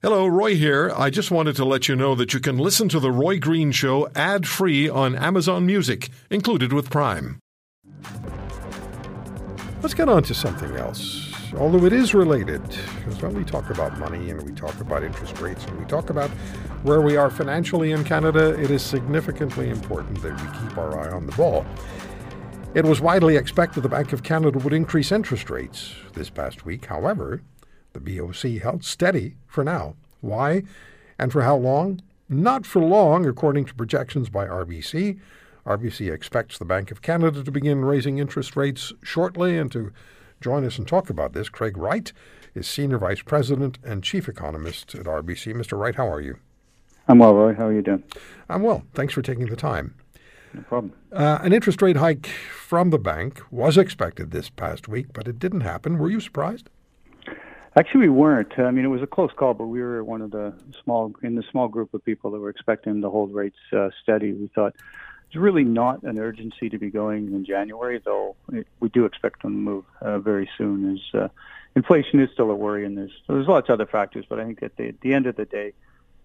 Hello, Roy here. I just wanted to let you know that you can listen to The Roy Green Show ad free on Amazon Music, included with Prime. Let's get on to something else, although it is related. Because when we talk about money and we talk about interest rates and we talk about where we are financially in Canada, it is significantly important that we keep our eye on the ball. It was widely expected the Bank of Canada would increase interest rates this past week. However, the BOC held steady for now. Why and for how long? Not for long, according to projections by RBC. RBC expects the Bank of Canada to begin raising interest rates shortly. And to join us and talk about this, Craig Wright is Senior Vice President and Chief Economist at RBC. Mr. Wright, how are you? I'm well, Roy. How are you doing? I'm well. Thanks for taking the time. No problem. Uh, an interest rate hike from the bank was expected this past week, but it didn't happen. Were you surprised? Actually, we weren't. I mean, it was a close call, but we were one of the small in the small group of people that were expecting to hold rates uh, steady. We thought it's really not an urgency to be going in January, though it, we do expect them to move uh, very soon. As uh, inflation is still a worry, and there's there's lots of other factors, but I think at the, at the end of the day,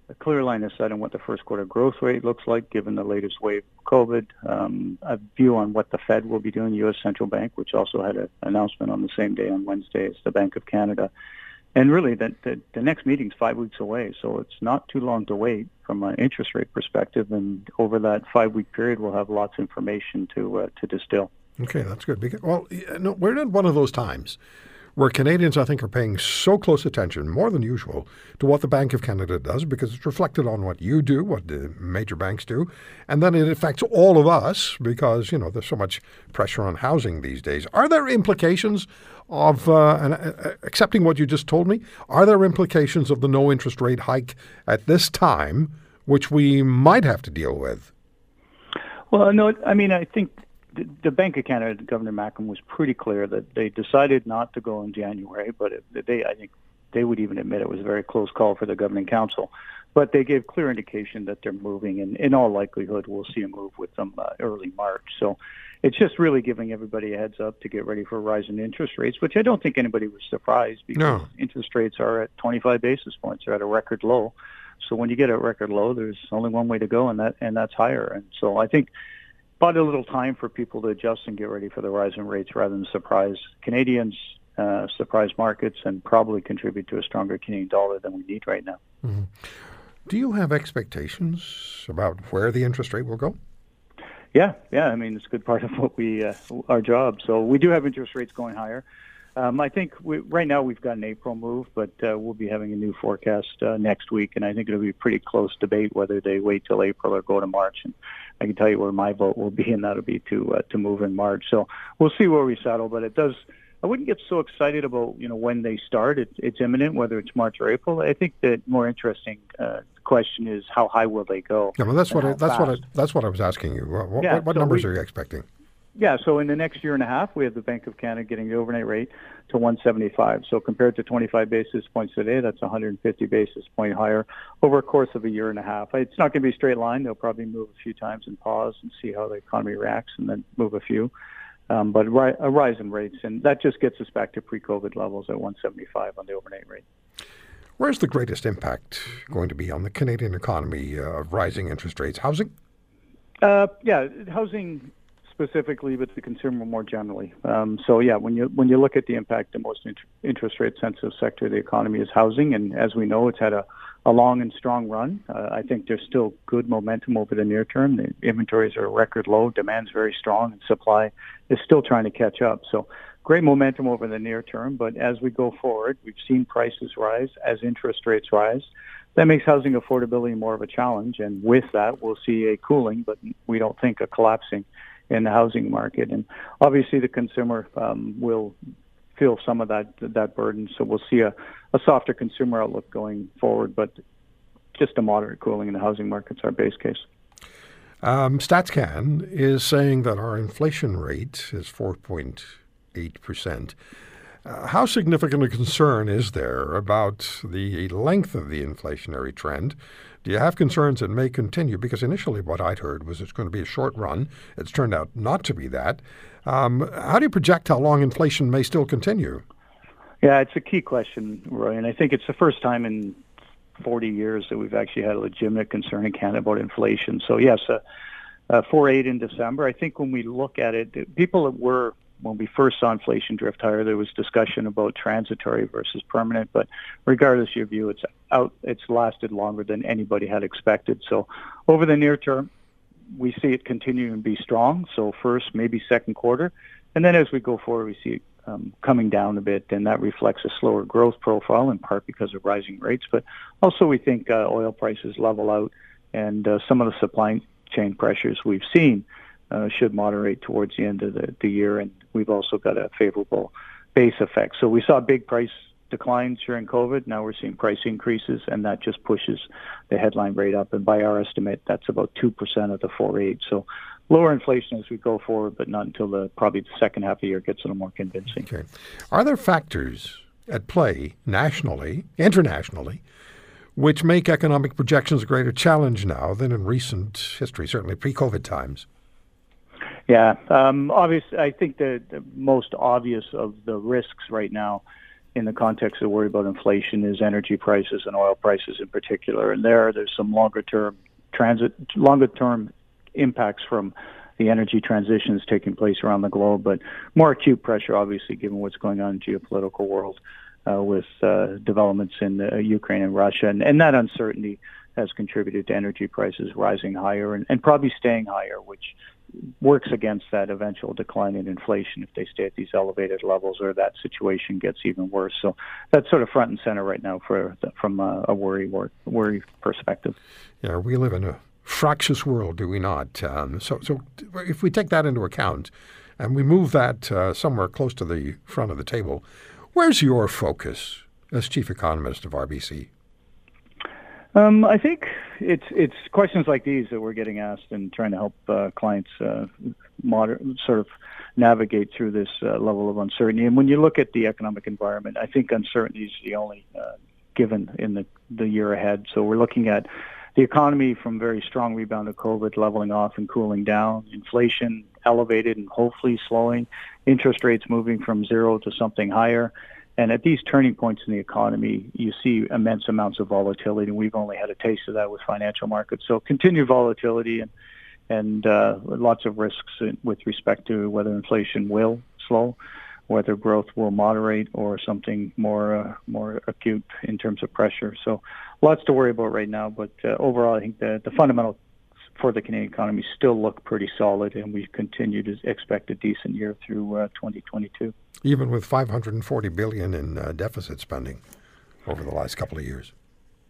a clear line of sight on what the first quarter growth rate looks like, given the latest wave of COVID. Um, a view on what the Fed will be doing, U.S. Central Bank, which also had an announcement on the same day on Wednesday as the Bank of Canada. And really, the, the, the next meeting's five weeks away, so it's not too long to wait from an interest rate perspective. And over that five-week period, we'll have lots of information to uh, to distill. Okay, that's good. Because, well, no, we're in one of those times where Canadians, I think, are paying so close attention, more than usual, to what the Bank of Canada does because it's reflected on what you do, what the major banks do, and then it affects all of us because, you know, there's so much pressure on housing these days. Are there implications of, uh, and, uh, accepting what you just told me, are there implications of the no interest rate hike at this time which we might have to deal with? Well, no, I mean, I think the Bank of Canada, Governor Macklem, was pretty clear that they decided not to go in January, but it, they, I think, they would even admit it was a very close call for the governing council. But they gave clear indication that they're moving, and in all likelihood, we'll see a move with them uh, early March. So it's just really giving everybody a heads up to get ready for a rise in interest rates, which I don't think anybody was surprised because no. interest rates are at 25 basis points, they're at a record low. So when you get a record low, there's only one way to go, and that and that's higher. And so I think bought a little time for people to adjust and get ready for the rise in rates rather than surprise Canadians, uh, surprise markets, and probably contribute to a stronger Canadian dollar than we need right now. Mm-hmm. Do you have expectations about where the interest rate will go? Yeah, yeah. I mean, it's a good part of what we uh, our job. So we do have interest rates going higher. Um, I think we, right now we've got an April move, but uh, we'll be having a new forecast uh, next week, and I think it'll be a pretty close debate whether they wait till April or go to March. And I can tell you where my vote will be, and that'll be to uh, to move in March. So we'll see where we settle, but it does. I wouldn't get so excited about you know when they start. It, it's imminent, whether it's March or April. I think the more interesting uh, question is how high will they go? Yeah, well, that's what I, that's fast. what I, that's what I was asking you. What, yeah, what, what so numbers we, are you expecting? Yeah, so in the next year and a half, we have the Bank of Canada getting the overnight rate to 175. So compared to 25 basis points today, that's 150 basis point higher over a course of a year and a half. It's not going to be a straight line. They'll probably move a few times and pause and see how the economy reacts, and then move a few. Um, but ri- a rise in rates, and that just gets us back to pre-COVID levels at 175 on the overnight rate. Where's the greatest impact going to be on the Canadian economy uh, of rising interest rates? Housing? Uh, yeah, housing specifically, but the consumer more generally. Um, so yeah, when you when you look at the impact, the most inter- interest rate sensitive sector of the economy is housing, and as we know, it's had a, a long and strong run. Uh, I think there's still good momentum over the near term. The inventories are record low, demand's very strong, and supply is still trying to catch up. So great momentum over the near term, but as we go forward, we've seen prices rise as interest rates rise. That makes housing affordability more of a challenge, and with that, we'll see a cooling, but we don't think a collapsing in the housing market. And obviously, the consumer um, will feel some of that that burden. So we'll see a, a softer consumer outlook going forward, but just a moderate cooling in the housing market's our base case. Um, StatsCan is saying that our inflation rate is 4.8 percent. Uh, how significant a concern is there about the length of the inflationary trend? Do you have concerns it may continue? Because initially, what I'd heard was it's going to be a short run. It's turned out not to be that. Um, how do you project how long inflation may still continue? Yeah, it's a key question, Roy, and I think it's the first time in 40 years that we've actually had a legitimate concern in Canada about inflation. So yes, uh, uh, 4.8 in December. I think when we look at it, people were when we first saw inflation drift higher, there was discussion about transitory versus permanent. But regardless of your view, it's out. It's lasted longer than anybody had expected. So over the near term, we see it continuing to be strong. So first, maybe second quarter, and then as we go forward, we see it um, coming down a bit, and that reflects a slower growth profile in part because of rising rates. But also, we think uh, oil prices level out, and uh, some of the supply chain pressures we've seen uh, should moderate towards the end of the, the year, and we've also got a favorable base effect. So we saw big price declines during COVID. Now we're seeing price increases, and that just pushes the headline rate up. And by our estimate, that's about two percent of the 4.8. So lower inflation as we go forward, but not until the probably the second half of the year gets a little more convincing. Okay. Are there factors at play nationally, internationally, which make economic projections a greater challenge now than in recent history, certainly pre-COVID times? Yeah, um, obviously, I think the, the most obvious of the risks right now in the context of worry about inflation is energy prices and oil prices in particular. And there, there's some longer term transit, longer term impacts from the energy transitions taking place around the globe, but more acute pressure, obviously, given what's going on in the geopolitical world uh, with uh, developments in uh, Ukraine and Russia. And, and that uncertainty has contributed to energy prices rising higher and, and probably staying higher, which works against that eventual decline in inflation if they stay at these elevated levels or that situation gets even worse. So that's sort of front and center right now for from a, a worry worry perspective. Yeah, we live in a fractious world, do we not? Um, so, so if we take that into account and we move that uh, somewhere close to the front of the table, where's your focus as chief economist of RBC? Um, I think it's it's questions like these that we're getting asked and trying to help uh, clients uh, moder- sort of navigate through this uh, level of uncertainty. And when you look at the economic environment, I think uncertainty is the only uh, given in the the year ahead. So we're looking at the economy from very strong rebound of COVID leveling off and cooling down, inflation elevated and hopefully slowing, interest rates moving from zero to something higher and at these turning points in the economy, you see immense amounts of volatility, and we've only had a taste of that with financial markets. So continued volatility and and uh, lots of risks with respect to whether inflation will slow, whether growth will moderate, or something more uh, more acute in terms of pressure. So lots to worry about right now. But uh, overall, I think the the fundamental for the Canadian economy still look pretty solid, and we continue to expect a decent year through uh, 2022. Even with 540 billion in uh, deficit spending over the last couple of years.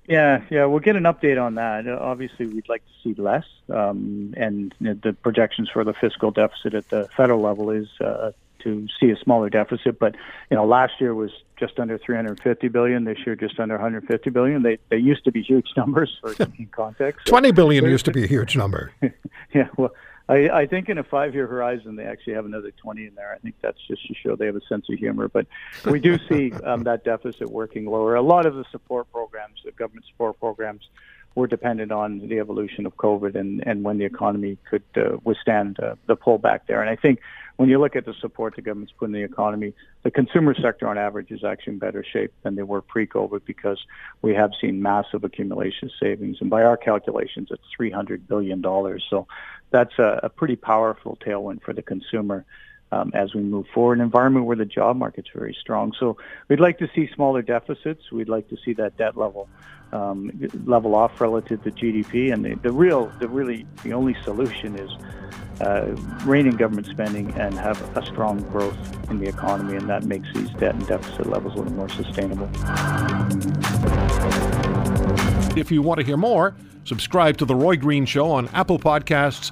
Yeah, yeah, we'll get an update on that. Uh, obviously, we'd like to see less, um, and the projections for the fiscal deficit at the federal level is uh, to see a smaller deficit. But you know, last year was just under 350 billion. This year, just under 150 billion. They they used to be huge numbers for in context. 20 billion used to be a huge number. yeah, well. I, I think in a five-year horizon, they actually have another 20 in there. I think that's just to show they have a sense of humor. But we do see um, that deficit working lower. A lot of the support programs, the government support programs, were dependent on the evolution of COVID and, and when the economy could uh, withstand uh, the pullback there. And I think when you look at the support the government's put in the economy, the consumer sector on average is actually in better shape than they were pre-COVID because we have seen massive accumulation savings. And by our calculations, it's $300 billion. So that's a, a pretty powerful tailwind for the consumer. Um, as we move forward, an environment where the job market's very strong. So we'd like to see smaller deficits. We'd like to see that debt level um, level off relative to GDP. And the, the real, the really, the only solution is uh, rein in government spending and have a strong growth in the economy, and that makes these debt and deficit levels a little more sustainable. If you want to hear more, subscribe to The Roy Green Show on Apple Podcasts,